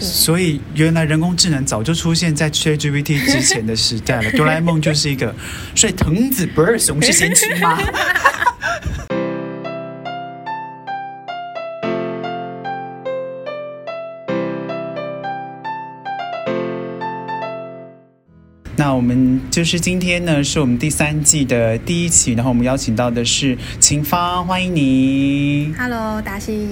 所以原来人工智能早就出现在 ChatGPT 之前的时代了。哆啦 A 梦就是一个，所以藤子不二雄是先驱吗？我们就是今天呢，是我们第三季的第一期，然后我们邀请到的是秦芳，欢迎你。Hello，达西。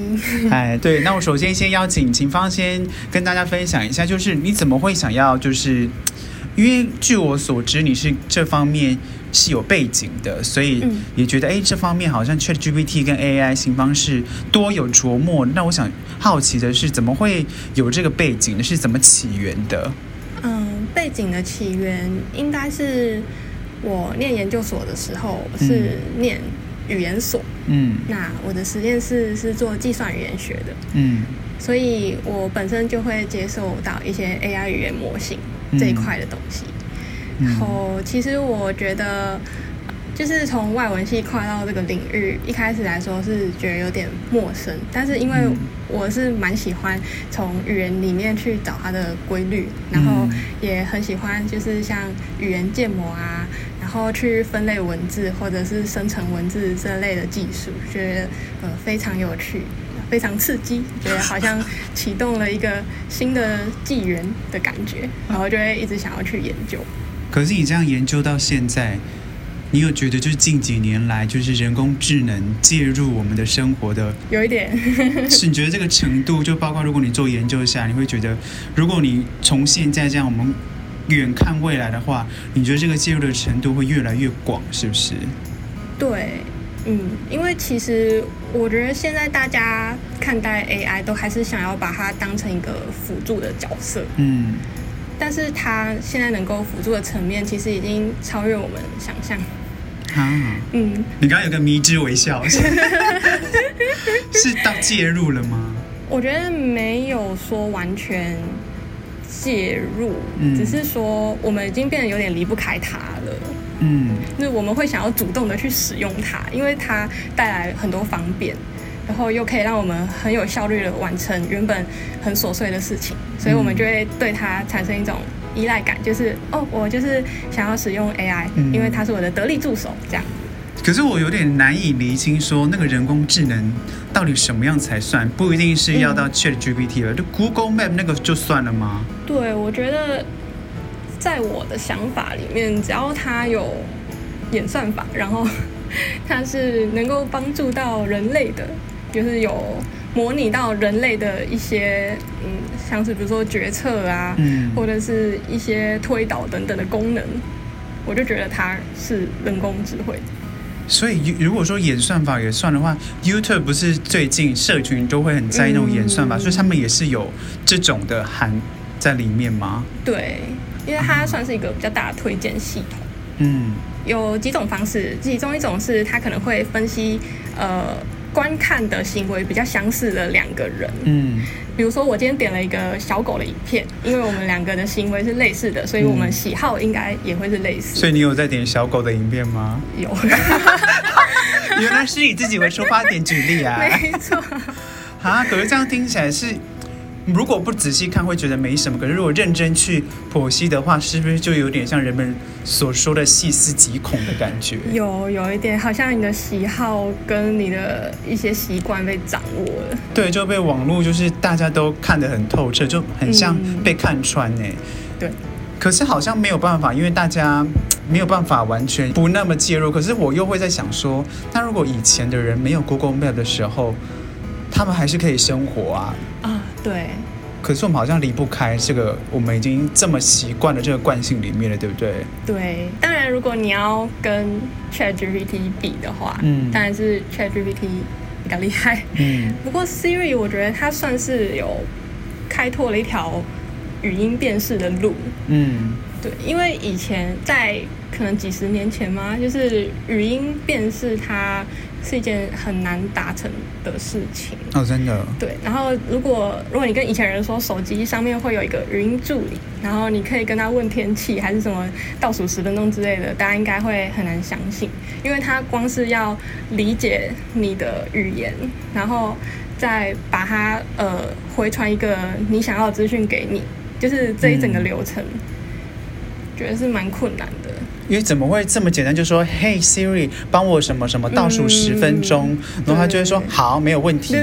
哎，对，那我首先先邀请秦芳先跟大家分享一下，就是你怎么会想要，就是因为据我所知你是这方面是有背景的，所以也觉得哎，这方面好像 ChatGPT 跟 AI 晴芳是多有琢磨。那我想好奇的是，怎么会有这个背景？是怎么起源的？背景的起源应该是我念研究所的时候，是念语言所。嗯，那我的实验室是做计算语言学的。嗯，所以我本身就会接受到一些 AI 语言模型这一块的东西。嗯，然后，其实我觉得。就是从外文系跨到这个领域，一开始来说是觉得有点陌生，但是因为我是蛮喜欢从语言里面去找它的规律，然后也很喜欢就是像语言建模啊，然后去分类文字或者是生成文字这类的技术，觉得呃非常有趣，非常刺激，觉得好像启动了一个新的纪元的感觉，然后就会一直想要去研究。可是你这样研究到现在。你有觉得就是近几年来，就是人工智能介入我们的生活的有一点，是你觉得这个程度，就包括如果你做研究下，你会觉得，如果你从现在这样我们远看未来的话，你觉得这个介入的程度会越来越广，是不是？对，嗯，因为其实我觉得现在大家看待 AI 都还是想要把它当成一个辅助的角色，嗯。但是它现在能够辅助的层面，其实已经超越我们想象。啊，嗯，你刚刚有个迷之微笑，是到介入了吗？我觉得没有说完全介入，嗯，只是说我们已经变得有点离不开它了。嗯，那我们会想要主动的去使用它，因为它带来很多方便。然后又可以让我们很有效率的完成原本很琐碎的事情，所以我们就会对它产生一种依赖感，就是哦，我就是想要使用 AI，因为它是我的得力助手这样。可是我有点难以厘清，说那个人工智能到底什么样才算？不一定是要到 ChatGPT 了，就 Google Map 那个就算了吗？对，我觉得在我的想法里面，只要它有演算法，然后它是能够帮助到人类的。就是有模拟到人类的一些，嗯，像是比如说决策啊，嗯，或者是一些推导等等的功能，我就觉得它是人工智慧。所以，如果说演算法也算的话，YouTube 不是最近社群都会很在意那种演算法，嗯，所以他们也是有这种的含在里面吗？对，因为它算是一个比较大的推荐系统。嗯，有几种方式，其中一种是它可能会分析，呃。观看的行为比较相似的两个人，嗯，比如说我今天点了一个小狗的影片，因为我们两个的行为是类似的，所以我们喜好应该也会是类似。所以你有在点小狗的影片吗？有，原来是以自己为出发点举例啊，没错。啊，可是这样听起来是。如果不仔细看会觉得没什么，可是如果认真去剖析的话，是不是就有点像人们所说的细思极恐的感觉？有，有一点，好像你的喜好跟你的一些习惯被掌握了。对，就被网络就是大家都看得很透彻，就很像被看穿呢、欸嗯。对。可是好像没有办法，因为大家没有办法完全不那么介入。可是我又会在想说，那如果以前的人没有 Google Map 的时候，他们还是可以生活啊。啊，对。可是我们好像离不开这个，我们已经这么习惯了这个惯性里面了，对不对？对。当然，如果你要跟 ChatGPT 比的话，嗯，当然是 ChatGPT 比较厉害。嗯。不过 Siri 我觉得它算是有开拓了一条语音辨识的路。嗯。对，因为以前在可能几十年前嘛，就是语音辨识它。是一件很难达成的事情哦，真的。对，然后如果如果你跟以前人说手机上面会有一个语音助理，然后你可以跟他问天气还是什么倒数十分钟之类的，大家应该会很难相信，因为他光是要理解你的语言，然后再把它呃回传一个你想要的资讯给你，就是这一整个流程，嗯、觉得是蛮困难的。因为怎么会这么简单？就说“嘿，Siri，帮我什么什么倒数十分钟”，嗯、然后他就会说“好，没有问题”。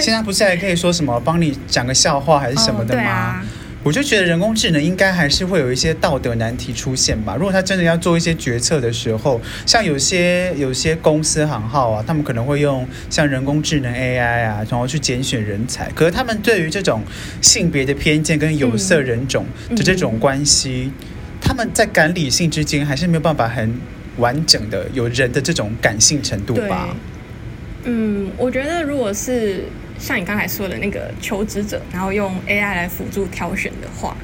现在不是还可以说什么帮你讲个笑话还是什么的吗？哦啊、我就觉得人工智能应该还是会有一些道德难题出现吧。如果他真的要做一些决策的时候，像有些有些公司行号啊，他们可能会用像人工智能 AI 啊，然后去拣选人才。可是他们对于这种性别的偏见跟有色人种的这种关系。嗯嗯他们在感理性之间还是没有办法很完整的有人的这种感性程度吧？嗯，我觉得如果是像你刚才说的那个求职者，然后用 AI 来辅助挑选的话，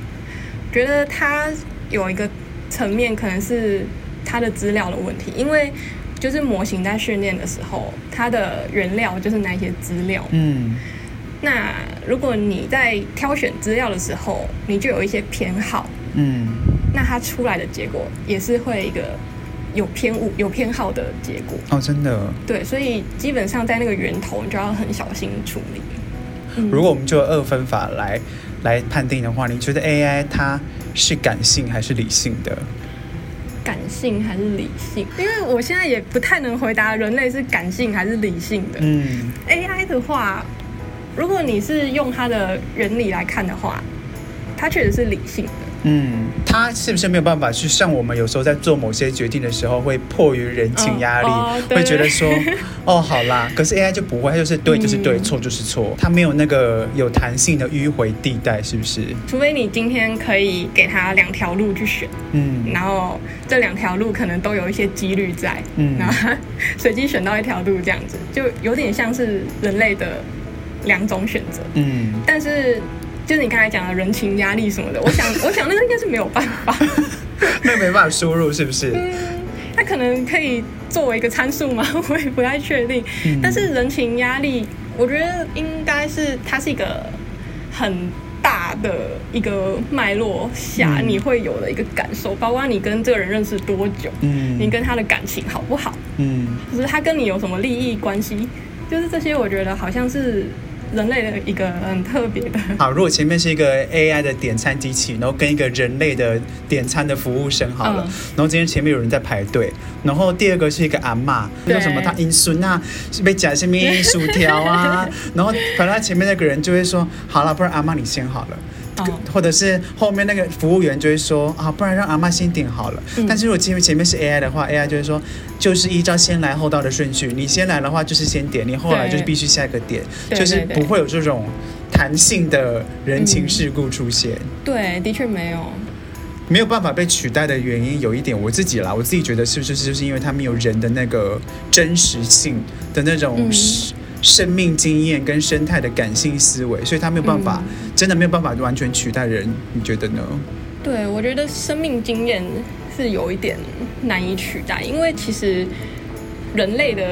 觉得他有一个层面可能是他的资料的问题，因为就是模型在训练的时候，它的原料就是那些资料。嗯，那如果你在挑选资料的时候，你就有一些偏好。嗯。那它出来的结果也是会一个有偏误、有偏好的结果哦，真的。对，所以基本上在那个源头，你就要很小心处理。嗯、如果我们就二分法来来判定的话，你觉得 AI 它是感性还是理性的？感性还是理性？因为我现在也不太能回答人类是感性还是理性的。嗯，AI 的话，如果你是用它的原理来看的话，它确实是理性的。嗯，他是不是没有办法去像我们有时候在做某些决定的时候，会迫于人情压力，哦哦、会觉得说，哦，好啦。可是 AI 就不会，它就是对就是对，错、嗯、就是错，它没有那个有弹性的迂回地带，是不是？除非你今天可以给他两条路去选，嗯，然后这两条路可能都有一些几率在，嗯，然后随机选到一条路这样子，就有点像是人类的两种选择，嗯，但是。就是你刚才讲的人情压力什么的，我想，我想那个应该是没有办法，那没办法输入，是不是？嗯，它可能可以作为一个参数吗？我也不太确定。嗯，但是人情压力，我觉得应该是它是一个很大的一个脉络下你会有的一个感受，嗯，包括你跟这个人认识多久，嗯，你跟他的感情好不好，嗯，就是他跟你有什么利益关系，就是这些，我觉得好像是。人类的一个很特别的。好，如果前面是一个 AI 的点餐机器，然后跟一个人类的点餐的服务生好了，嗯、然后今天前面有人在排队，然后第二个是一个阿嬷，说什么他因孙啊，是被夹什么薯条啊，然后反正前面那个人就会说，好了，不然阿嬷你先好了。或者是后面那个服务员就会说啊，不然让阿妈先点好了。嗯、但是如果前面前面是 AI 的话，AI 就会说，就是依照先来后到的顺序，你先来的话就是先点，你后来就是必须下一个点，就是不会有这种弹性的人情世故出现。嗯、对，的确没有，没有办法被取代的原因有一点，我自己啦，我自己觉得是不是就是因为他没有人的那个真实性的那种。嗯。生命经验跟生态的感性思维，所以他没有办法，嗯、真的没有办法完全取代人，你觉得呢？对，我觉得生命经验是有一点难以取代，因为其实人类的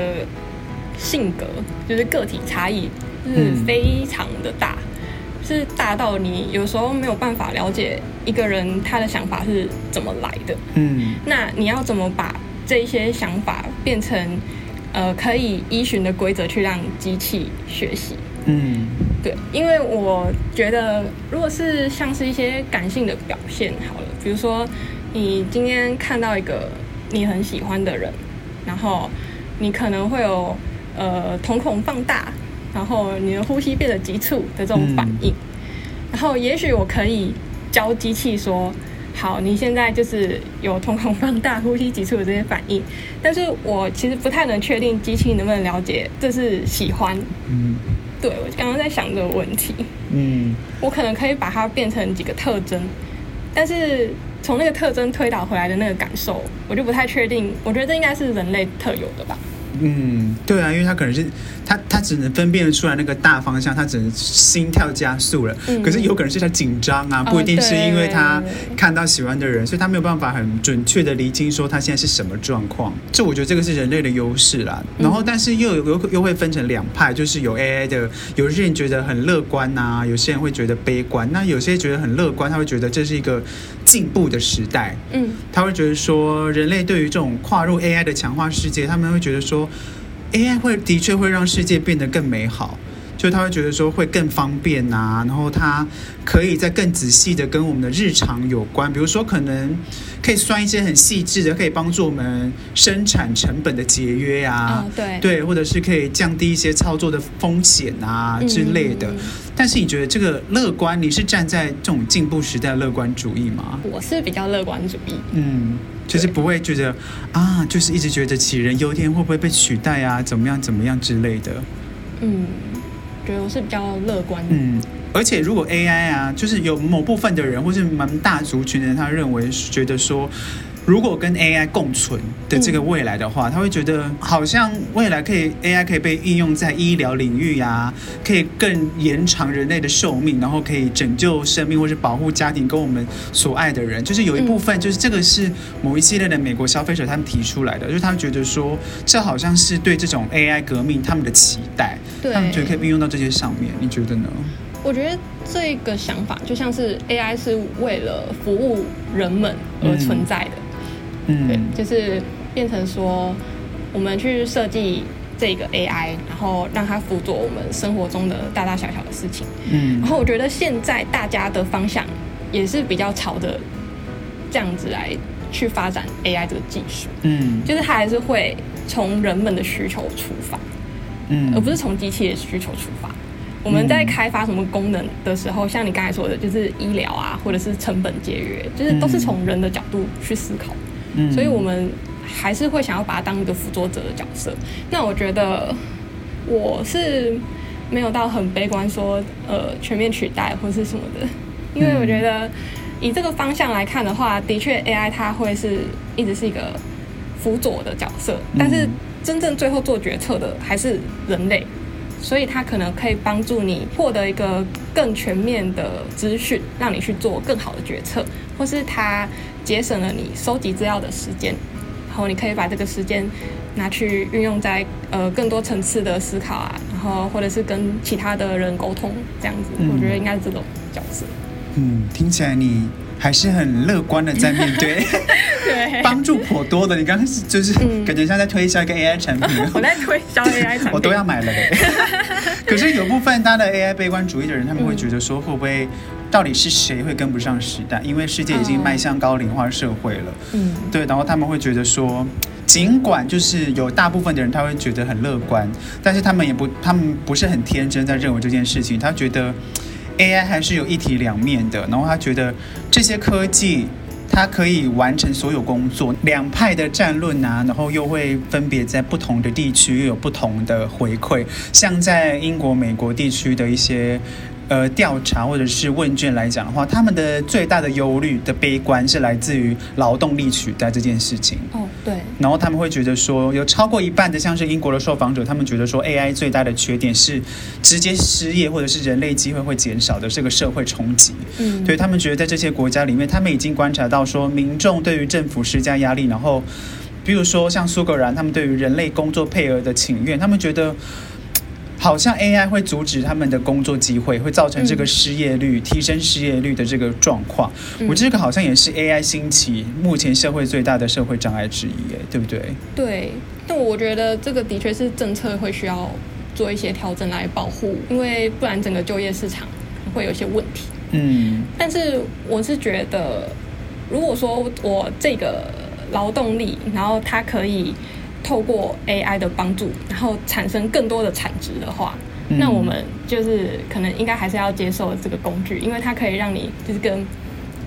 性格就是个体差异是非常的大，嗯、是大到你有时候没有办法了解一个人他的想法是怎么来的。嗯，那你要怎么把这些想法变成？呃，可以依循的规则去让机器学习。嗯，对，因为我觉得，如果是像是一些感性的表现，好了，比如说你今天看到一个你很喜欢的人，然后你可能会有呃瞳孔放大，然后你的呼吸变得急促的这种反应，嗯、然后也许我可以教机器说。好，你现在就是有瞳孔放大、呼吸急促的这些反应，但是我其实不太能确定机器能不能了解这是喜欢。嗯，对，我刚刚在想这个问题。嗯，我可能可以把它变成几个特征，但是从那个特征推导回来的那个感受，我就不太确定。我觉得这应该是人类特有的吧。嗯，对啊，因为他可能是他他只能分辨得出来那个大方向，他只能心跳加速了。嗯、可是有可能是他紧张啊，不一定是因为他看到喜欢的人，哦、所以他没有办法很准确的厘清说他现在是什么状况。这我觉得这个是人类的优势啦。然后，但是又有又又会分成两派，就是有 AI 的，有些人觉得很乐观呐、啊，有些人会觉得悲观。那有些觉得很乐观，他会觉得这是一个进步的时代。嗯，他会觉得说人类对于这种跨入 AI 的强化世界，他们会觉得说。AI 会的确会让世界变得更美好，就他会觉得说会更方便啊，然后他可以再更仔细的跟我们的日常有关，比如说可能可以算一些很细致的，可以帮助我们生产成本的节约啊，哦、对对，或者是可以降低一些操作的风险啊之类的。嗯、但是你觉得这个乐观，你是站在这种进步时代乐观主义吗？我是比较乐观主义，嗯。就是不会觉得啊，就是一直觉得杞人忧天，会不会被取代啊？怎么样怎么样之类的。嗯，觉得我是比较乐观的。嗯，而且如果 AI 啊，就是有某部分的人，或是蛮大族群的人，他认为觉得说。如果跟 AI 共存的这个未来的话，嗯、他会觉得好像未来可以 AI 可以被应用在医疗领域啊，可以更延长人类的寿命，然后可以拯救生命或是保护家庭跟我们所爱的人。就是有一部分，就是这个是某一系列的美国消费者他们提出来的，就是他们觉得说这好像是对这种 AI 革命他们的期待，对他们觉得可以运用到这些上面。你觉得呢？我觉得这个想法就像是 AI 是为了服务人们而存在的。嗯嗯，对，就是变成说，我们去设计这个 AI，然后让它辅佐我们生活中的大大小小的事情。嗯，然后我觉得现在大家的方向也是比较朝着这样子来去发展 AI 这个技术。嗯，就是它还是会从人们的需求出发，嗯，而不是从机器的需求出发。我们在开发什么功能的时候，像你刚才说的，就是医疗啊，或者是成本节约，就是都是从人的角度去思考。所以，我们还是会想要把它当一个辅佐者的角色。那我觉得我是没有到很悲观，说呃全面取代或是什么的，因为我觉得以这个方向来看的话，的确 AI 它会是一直是一个辅佐的角色，但是真正最后做决策的还是人类，所以它可能可以帮助你获得一个更全面的资讯，让你去做更好的决策，或是它。节省了你收集资料的时间，然后你可以把这个时间拿去运用在呃更多层次的思考啊，然后或者是跟其他的人沟通这样子，嗯、我觉得应该是这种角色。嗯，听起来你还是很乐观的在 面对，对，帮助颇多的。你刚开始就是感觉像在推销一个 AI 产品，嗯、我在推销 AI 产品，我都要买了嘞。可是有部分他的 AI 悲观主义的人，他们会觉得说会不会？到底是谁会跟不上时代？因为世界已经迈向高龄化社会了。嗯，对，然后他们会觉得说，尽管就是有大部分的人他会觉得很乐观，但是他们也不，他们不是很天真在认为这件事情。他觉得 AI 还是有一体两面的，然后他觉得这些科技它可以完成所有工作。两派的战论啊，然后又会分别在不同的地区又有不同的回馈，像在英国、美国地区的一些。呃，调查或者是问卷来讲的话，他们的最大的忧虑的悲观是来自于劳动力取代这件事情。哦，对。然后他们会觉得说，有超过一半的像是英国的受访者，他们觉得说，AI 最大的缺点是直接失业或者是人类机会会减少的这个社会冲击。嗯，对他们觉得在这些国家里面，他们已经观察到说，民众对于政府施加压力，然后比如说像苏格兰，他们对于人类工作配额的请愿，他们觉得。好像 AI 会阻止他们的工作机会，会造成这个失业率、嗯、提升失业率的这个状况。嗯、我这个好像也是 AI 兴起目前社会最大的社会障碍之一，哎，对不对？对，但我觉得这个的确是政策会需要做一些调整来保护，因为不然整个就业市场会有一些问题。嗯，但是我是觉得，如果说我这个劳动力，然后它可以。透过 AI 的帮助，然后产生更多的产值的话，嗯、那我们就是可能应该还是要接受这个工具，因为它可以让你就是更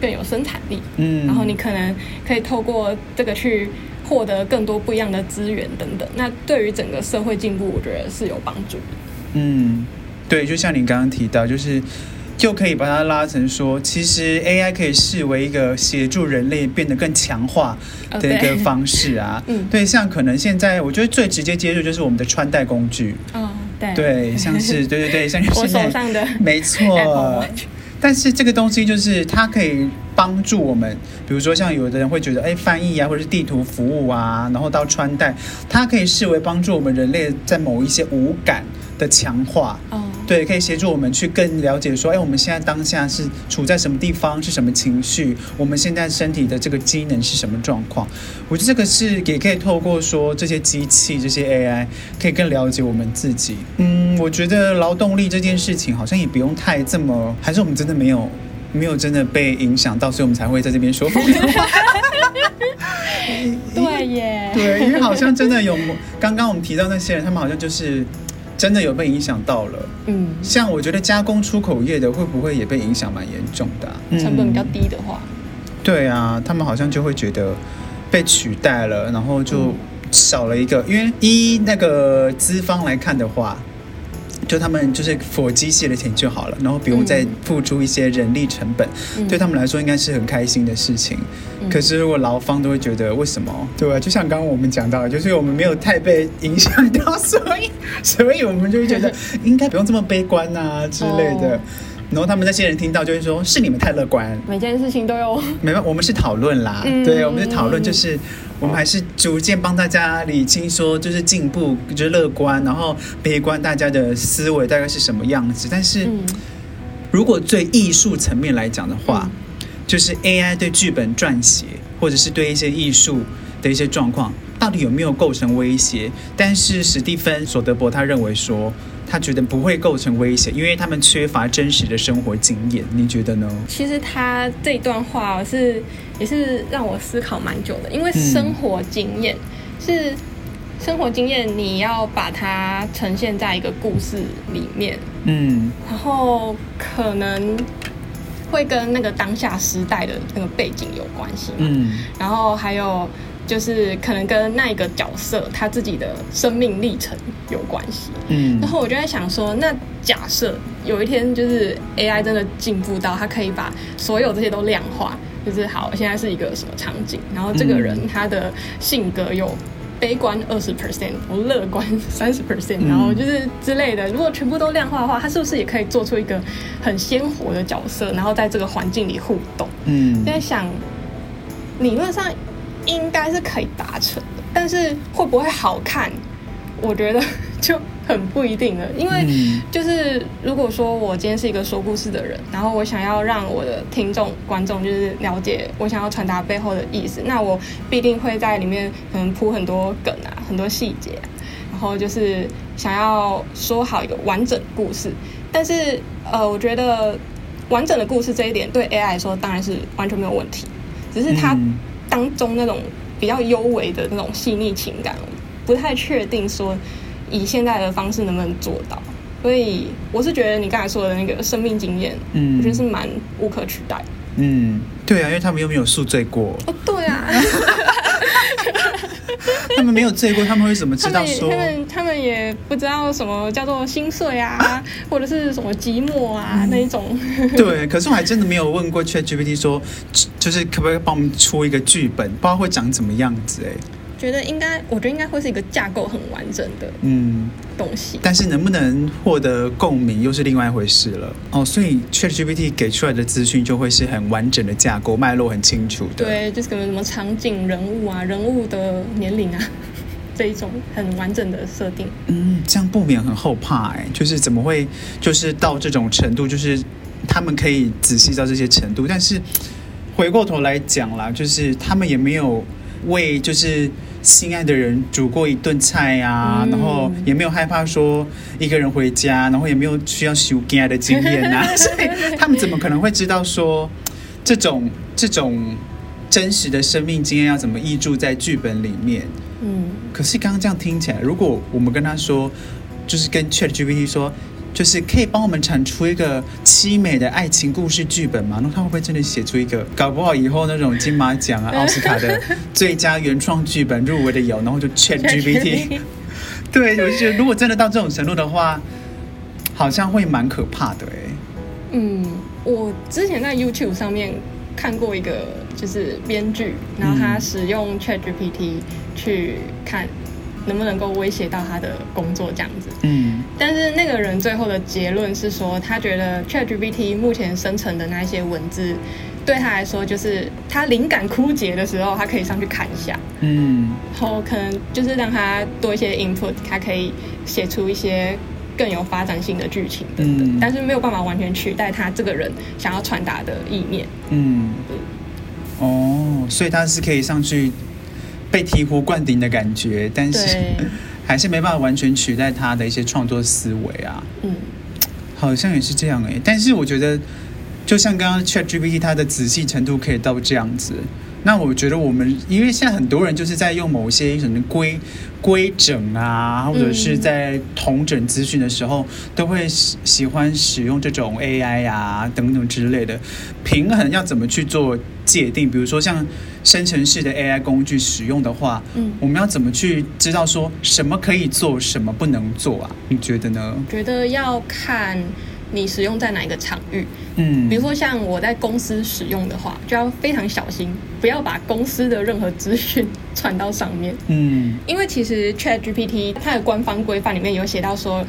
更有生产力，嗯，然后你可能可以透过这个去获得更多不一样的资源等等。那对于整个社会进步，我觉得是有帮助的。嗯，对，就像你刚刚提到，就是。就可以把它拉成说，其实 AI 可以视为一个协助人类变得更强化的一个方式啊。嗯，对，像可能现在我觉得最直接接触就是我们的穿戴工具。哦，对，对，像是对对对，像是我手上的，没错。但是这个东西就是它可以帮助我们，比如说像有的人会觉得，哎，翻译啊，或者是地图服务啊，然后到穿戴，它可以视为帮助我们人类在某一些五感。的强化。哦，对，可以协助我们去更了解说，哎，我们现在当下是处在什么地方，是什么情绪，我们现在身体的这个机能是什么状况。我觉得这个是也可以透过说这些机器、这些 AI，可以更了解我们自己。嗯，我觉得劳动力这件事情好像也不用太这么，还是我们真的没有。没有真的被影响到，所以我们才会在这边说风凉话。对耶，对，因为好像真的有，刚刚我们提到那些人，他们好像就是真的有被影响到了。嗯，像我觉得加工出口业的会不会也被影响蛮严重的啊？成本比较低的话，对啊，他们好像就会觉得被取代了，然后就少了一个，因为依那个资方来看的话。就他们就是付机械的钱就好了，然后不用再付出一些人力成本，嗯、对他们来说应该是很开心的事情。嗯、可是如果劳方都会觉得为什么？对啊，就像刚刚我们讲到的，就是我们没有太被影响到，所以 所以我们就会觉得应该不用这么悲观啊之类的。哦然后他们那些人听到就会说：“是你们太乐观，每件事情都有。”没办法，我们是讨论啦，嗯、对，我们是讨论，就是我们还是逐渐帮大家理清，说就是进步，就是乐观，然后悲观，大家的思维大概是什么样子。但是，嗯、如果最艺术层面来讲的话，嗯、就是 AI 对剧本撰写，或者是对一些艺术的一些状况，到底有没有构成威胁？但是史蒂芬·索德伯他认为说。他觉得不会构成威胁，因为他们缺乏真实的生活经验。你觉得呢？其实他这段话是也是让我思考蛮久的，因为生活经验、嗯、是生活经验，你要把它呈现在一个故事里面，嗯，然后可能会跟那个当下时代的那个背景有关系，嗯，然后还有。就是可能跟那一个角色他自己的生命历程有关系，嗯，然后我就在想说，那假设有一天就是 AI 真的进步到它可以把所有这些都量化，就是好，现在是一个什么场景，然后这个人他的性格有悲观二十 percent，或乐观三十 percent，然后就是之类的，如果全部都量化的话，他是不是也可以做出一个很鲜活的角色，然后在这个环境里互动？嗯，在想理论上。应该是可以达成的，但是会不会好看，我觉得 就很不一定了。因为就是如果说我今天是一个说故事的人，然后我想要让我的听众、观众就是了解我想要传达背后的意思，那我必定会在里面可能铺很多梗啊，很多细节啊，然后就是想要说好一个完整故事。但是呃，我觉得完整的故事这一点对 AI 来说当然是完全没有问题，只是它。当中那种比较幽微的那种细腻情感，不太确定说以现在的方式能不能做到。所以我是觉得你刚才说的那个生命经验，嗯，我觉得是蛮无可取代。嗯，对啊，因为他们又没有宿醉过。哦，对啊。他们没有醉过，他们会怎么知道说？他们他们，也不知道什么叫做心碎啊，啊 或者是什么寂寞啊、嗯、那一种。对，可是我还真的没有问过 ChatGPT 说，就是可不可以帮我们出一个剧本，不知道会长怎么样子哎。觉得应该，我觉得应该会是一个架构很完整的嗯东西，但是能不能获得共鸣又是另外一回事了哦。所以 ChatGPT 给出来的资讯就会是很完整的架构，脉络很清楚的。对，就是可能什么场景、人物啊、人物的年龄啊 这一种很完整的设定。嗯，这样不免很后怕哎，就是怎么会就是到这种程度，就是他们可以仔细到这些程度，但是回过头来讲啦，就是他们也没有为就是。心爱的人煮过一顿菜啊，嗯、然后也没有害怕说一个人回家，然后也没有需要收惊的经验啊，所以他们怎么可能会知道说这种这种真实的生命经验要怎么译注在剧本里面？嗯，可是刚刚这样听起来，如果我们跟他说，就是跟 ChatGPT 说。就是可以帮我们产出一个凄美的爱情故事剧本吗？那他会不会真的写出一个？搞不好以后那种金马奖啊、奥斯卡的最佳原创剧本入围的有，然后就 ChatGPT。对，我就觉得如果真的到这种程度的话，好像会蛮可怕的哎。嗯，我之前在 YouTube 上面看过一个，就是编剧，然后他使用 ChatGPT 去看。能不能够威胁到他的工作这样子？嗯，但是那个人最后的结论是说，他觉得 ChatGPT 目前生成的那些文字，对他来说就是他灵感枯竭的时候，他可以上去看一下。嗯，然后可能就是让他多一些 input，他可以写出一些更有发展性的剧情等等，嗯、但是没有办法完全取代他这个人想要传达的意念。嗯，哦，所以他是可以上去被醍醐灌顶的感觉，但是 还是没办法完全取代他的一些创作思维啊。嗯，好像也是这样哎、欸，但是我觉得，就像刚刚 ChatGPT，它的仔细程度可以到这样子。那我觉得我们，因为现在很多人就是在用某些什么规规整啊，或者是在同整资讯的时候，都会喜喜欢使用这种 AI 啊等等之类的。平衡要怎么去做界定？比如说像生成式的 AI 工具使用的话，嗯，我们要怎么去知道说什么可以做，什么不能做啊？你觉得呢？觉得要看。你使用在哪一个场域？嗯，比如说像我在公司使用的话，就要非常小心，不要把公司的任何资讯传到上面。嗯，因为其实 ChatGPT 它的官方规范里面有写到说，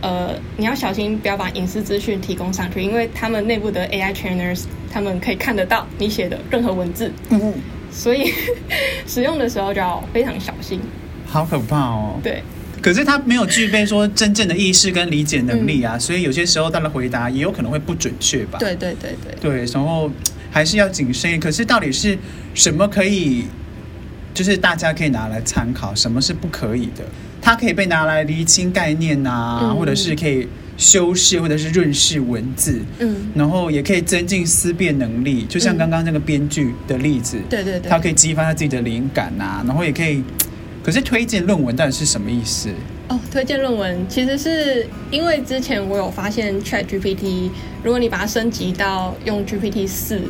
呃，你要小心不要把隐私资讯提供上去，因为他们内部的 AI trainers 他们可以看得到你写的任何文字。嗯，所以 使用的时候就要非常小心。好可怕哦！对。可是他没有具备说真正的意识跟理解能力啊，嗯、所以有些时候他的回答也有可能会不准确吧？对对对对。对，然后还是要谨慎。可是到底是什么可以，就是大家可以拿来参考，什么是不可以的？它可以被拿来厘清概念啊，嗯、或者是可以修饰或者是润饰文字，嗯，然后也可以增进思辨能力。就像刚刚那个编剧的例子，嗯、对对对，他可以激发他自己的灵感啊，然后也可以。可是推荐论文到底是什么意思？哦，推荐论文其实是因为之前我有发现 ChatGPT，如果你把它升级到用 GPT 四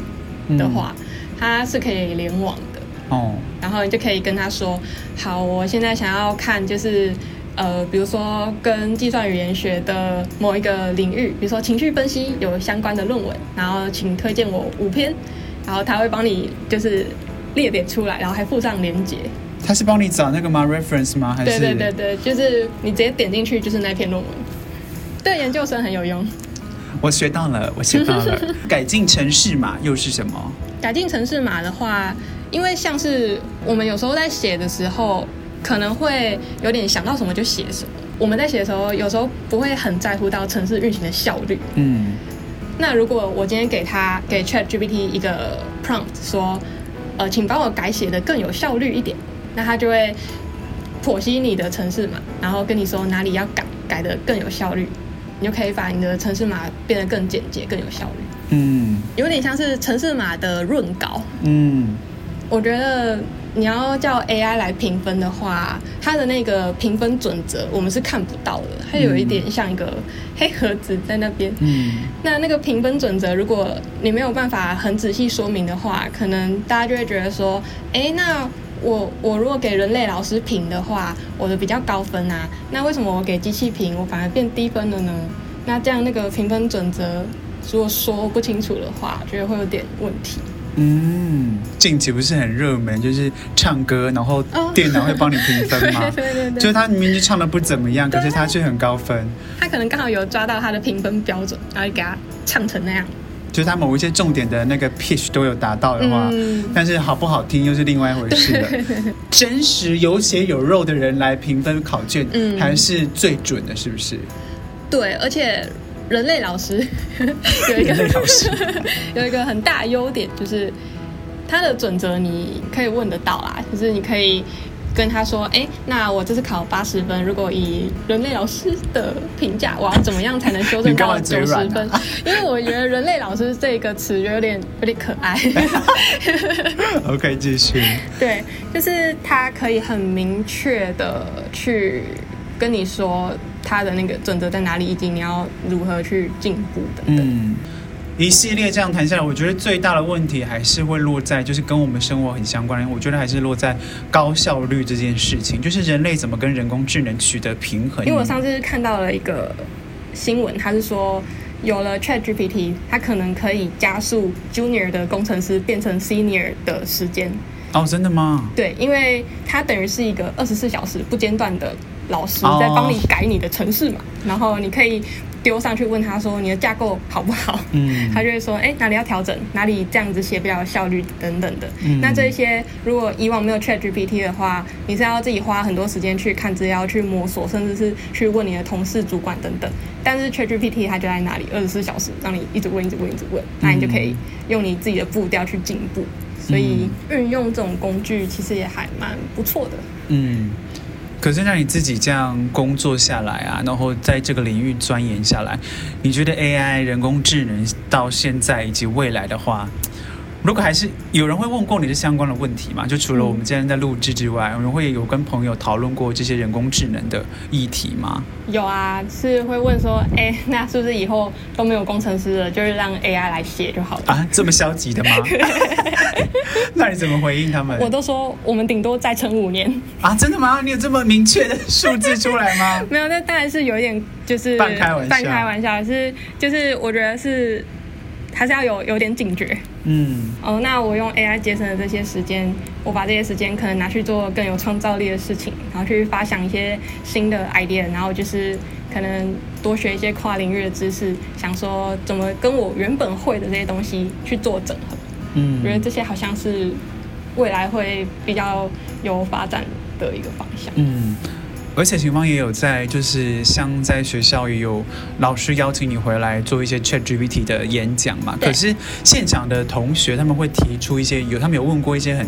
的话，嗯、它是可以联网的哦。然后你就可以跟他说：“好，我现在想要看就是呃，比如说跟计算语言学的某一个领域，比如说情绪分析有相关的论文，然后请推荐我五篇。”然后他会帮你就是列点出来，然后还附上连接。他是帮你找那个吗？reference 吗？还是？对对对对，就是你直接点进去就是那篇论文，对研究生很有用。我学到了，我学到了。改进城市码又是什么？改进城市码的话，因为像是我们有时候在写的时候，可能会有点想到什么就写什么。我们在写的时候，有时候不会很在乎到城市运行的效率。嗯。那如果我今天给他给 ChatGPT 一个 prompt 说，呃，请帮我改写的更有效率一点。那他就会剖析你的城市码，然后跟你说哪里要改，改的更有效率，你就可以把你的城市码变得更简洁、更有效率。嗯，有点像是城市码的润稿。嗯，我觉得你要叫 AI 来评分的话，它的那个评分准则我们是看不到的，它有一点像一个黑盒子在那边。嗯，那那个评分准则，如果你没有办法很仔细说明的话，可能大家就会觉得说，哎，那。我我如果给人类老师评的话，我的比较高分啊，那为什么我给机器评，我反而变低分了呢？那这样那个评分准则如果说不清楚的话，觉得会有点问题。嗯，近期不是很热门，就是唱歌，然后电脑会帮你评分吗？对对对，就是他明明就唱的不怎么样，可是他却很高分。他可能刚好有抓到他的评分标准，然后给他唱成那样。就是他某一些重点的那个 pitch 都有达到的话，嗯、但是好不好听又是另外一回事了。真实有血有肉的人来评分考卷，嗯、还是最准的，是不是？对，而且人类老师 有一个老师 有一个很大优点，就是他的准则你可以问得到啦，就是你可以。跟他说：“哎，那我这次考八十分，如果以人类老师的评价，我要怎么样才能修正到九十分？啊、因为我觉得‘人类老师’这个词有点有点可爱。OK，继续。对，就是他可以很明确的去跟你说他的那个准则在哪里，以及你要如何去进步等等。嗯一系列这样谈下来，我觉得最大的问题还是会落在，就是跟我们生活很相关的。我觉得还是落在高效率这件事情，就是人类怎么跟人工智能取得平衡。因为我上次看到了一个新闻，他是说有了 ChatGPT，它可能可以加速 Junior 的工程师变成 Senior 的时间。哦，真的吗？对，因为它等于是一个二十四小时不间断的老师在帮你改你的程式嘛，然后你可以。丢上去问他说你的架构好不好？嗯，他就会说，哎，哪里要调整，哪里这样子写比较有效率等等的。嗯，那这些如果以往没有 ChatGPT 的话，你是要自己花很多时间去看资料、去摸索，甚至是去问你的同事、主管等等。但是 ChatGPT 它就在那里，二十四小时让你一直问、一直问、一直问，那你就可以用你自己的步调去进步。所以运用这种工具其实也还蛮不错的。嗯。可是让你自己这样工作下来啊，然后在这个领域钻研下来，你觉得 AI 人工智能到现在以及未来的话，如果还是有人会问过你的相关的问题吗？就除了我们今天在录制之外，有人会有跟朋友讨论过这些人工智能的议题吗？有啊，是会问说，哎，那是不是以后都没有工程师了，就是让 AI 来写就好了？啊，这么消极的吗？那你怎么回应他们？我都说我们顶多再撑五年啊！真的吗？你有这么明确的数字出来吗？没有，那当然是有一点就是半开玩笑，半开玩笑是就是我觉得是。还是要有有点警觉，嗯，哦，那我用 AI 节省的这些时间，我把这些时间可能拿去做更有创造力的事情，然后去发想一些新的 idea，然后就是可能多学一些跨领域的知识，想说怎么跟我原本会的这些东西去做整合，嗯，觉得这些好像是未来会比较有发展的一个方向，嗯。而且警方也有在，就是像在学校也有老师邀请你回来做一些 ChatGPT 的演讲嘛。可是现场的同学他们会提出一些有，他们有问过一些很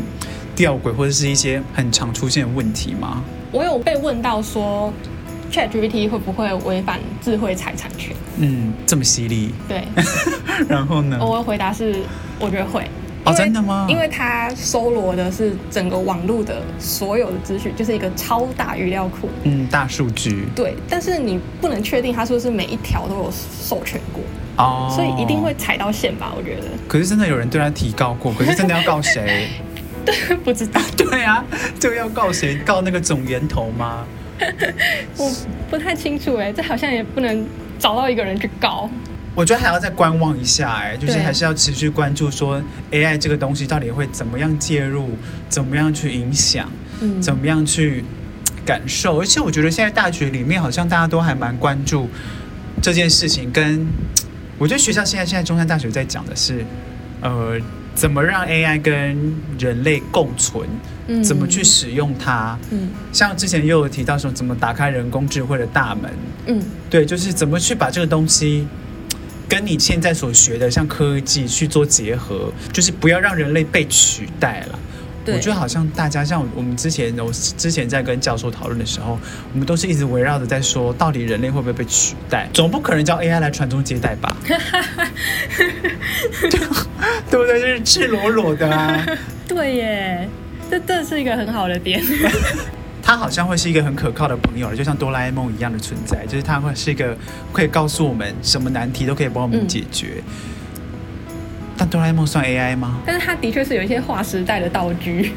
吊诡或者是一些很常出现的问题吗？我有被问到说，ChatGPT 会不会违反智慧财产权？嗯，这么犀利。对。然后呢？我的回答是，我觉得会。哦，真的吗？因为它搜罗的是整个网络的所有的资讯，就是一个超大语料库。嗯，大数据。对，但是你不能确定它是不是每一条都有授权过。哦。所以一定会踩到线吧？我觉得。可是真的有人对他提告过？可是真的要告谁？对，不知道。对啊，就要告谁？告那个总源头吗？我不太清楚哎，这好像也不能找到一个人去告。我觉得还要再观望一下，哎，就是还是要持续关注，说 AI 这个东西到底会怎么样介入，怎么样去影响，嗯，怎么样去感受。而且我觉得现在大学里面好像大家都还蛮关注这件事情。跟我觉得学校现在现在中山大学在讲的是，呃，怎么让 AI 跟人类共存，嗯，怎么去使用它，嗯，像之前又有提到说怎么打开人工智慧的大门，嗯，对，就是怎么去把这个东西。跟你现在所学的像科技去做结合，就是不要让人类被取代了。我觉得好像大家像我们之前，我之前在跟教授讨论的时候，我们都是一直围绕着在说，到底人类会不会被取代？总不可能叫 AI 来传宗接代吧？对，对不对？就是赤裸裸的啊！对耶，这这是一个很好的点。他好像会是一个很可靠的朋友，就像哆啦 A 梦一样的存在，就是他会是一个可以告诉我们什么难题都可以帮我们解决。嗯、但哆啦 A 梦算 AI 吗？但是它的确是有一些划时代的道具。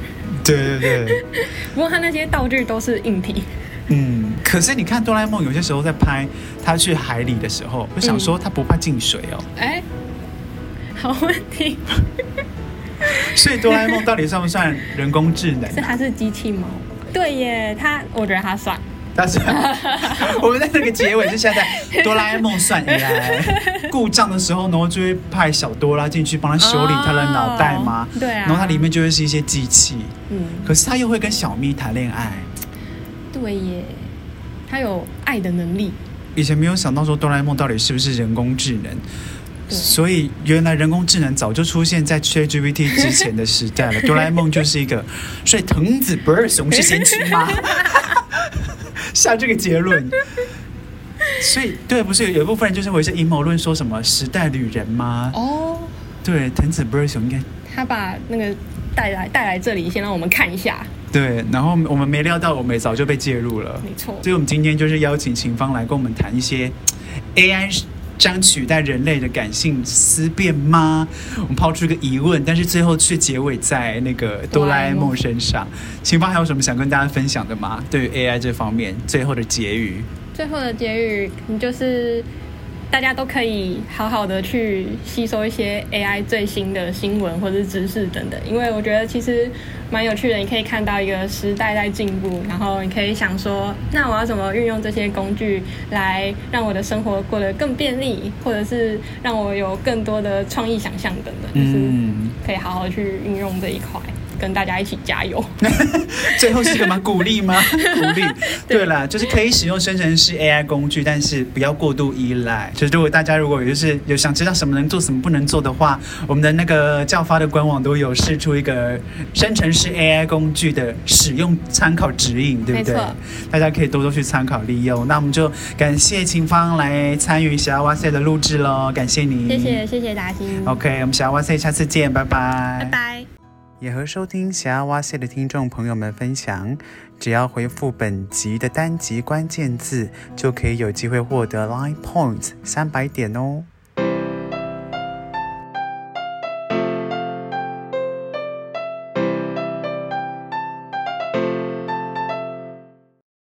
对对对。不过它那些道具都是硬体。嗯，可是你看哆啦 A 梦有些时候在拍他去海里的时候，我想说他不怕进水哦。哎、嗯，好问题。所以哆啦 A 梦到底算不算人工智能？是，它是机器猫。对耶，他我觉得他算，他算。我们在那个结尾是现在哆啦 A 梦算 AI，故障的时候，然后就会派小哆啦进去帮他修理他的脑袋嘛？哦、对啊。然后它里面就会是一些机器，嗯。可是他又会跟小咪谈恋爱。对耶，他有爱的能力。以前没有想到说哆啦 A 梦到底是不是人工智能。所以，原来人工智能早就出现在 ChatGPT 之前的时代了。哆啦 A 梦就是一个，所以藤子不二雄是先驱吗？下这个结论。所以，对，不是有一部分人就是有一些阴谋论，说什么时代旅人吗？哦，对，藤子不二雄应该他把那个带来带来这里，先让我们看一下。对，然后我们没料到，我们早就被介入了。没错。所以我们今天就是邀请秦芳来跟我们谈一些 AI。将取代人类的感性思辨吗？我们抛出一个疑问，但是最后却结尾在那个哆啦 A 梦身上。秦芳还有什么想跟大家分享的吗？对于 AI 这方面，最后的结语。最后的结语，你就是大家都可以好好的去吸收一些 AI 最新的新闻或者知识等等，因为我觉得其实蛮有趣的。你可以看到一个时代在进步，然后你可以想说，那我要怎么运用这些工具来让我的生活过得更便利，或者是让我有更多的创意想象等等，就是可以好好去运用这一块。跟大家一起加油，最后是什么鼓励吗？鼓励。对了，就是可以使用生成式 AI 工具，但是不要过度依赖。就是如果大家如果就是有想知道什么能做，什么不能做的话，我们的那个教发的官网都有释出一个生成式 AI 工具的使用参考指引，对不对？大家可以多多去参考利用。那我们就感谢秦芳来参与小哇塞的录制喽，感谢你。谢谢谢谢达心。OK，我们小哇塞下次见，拜拜。拜拜。也和收听喜爱哇塞的听众朋友们分享，只要回复本集的单集关键字，就可以有机会获得 Line Points 三百点哦。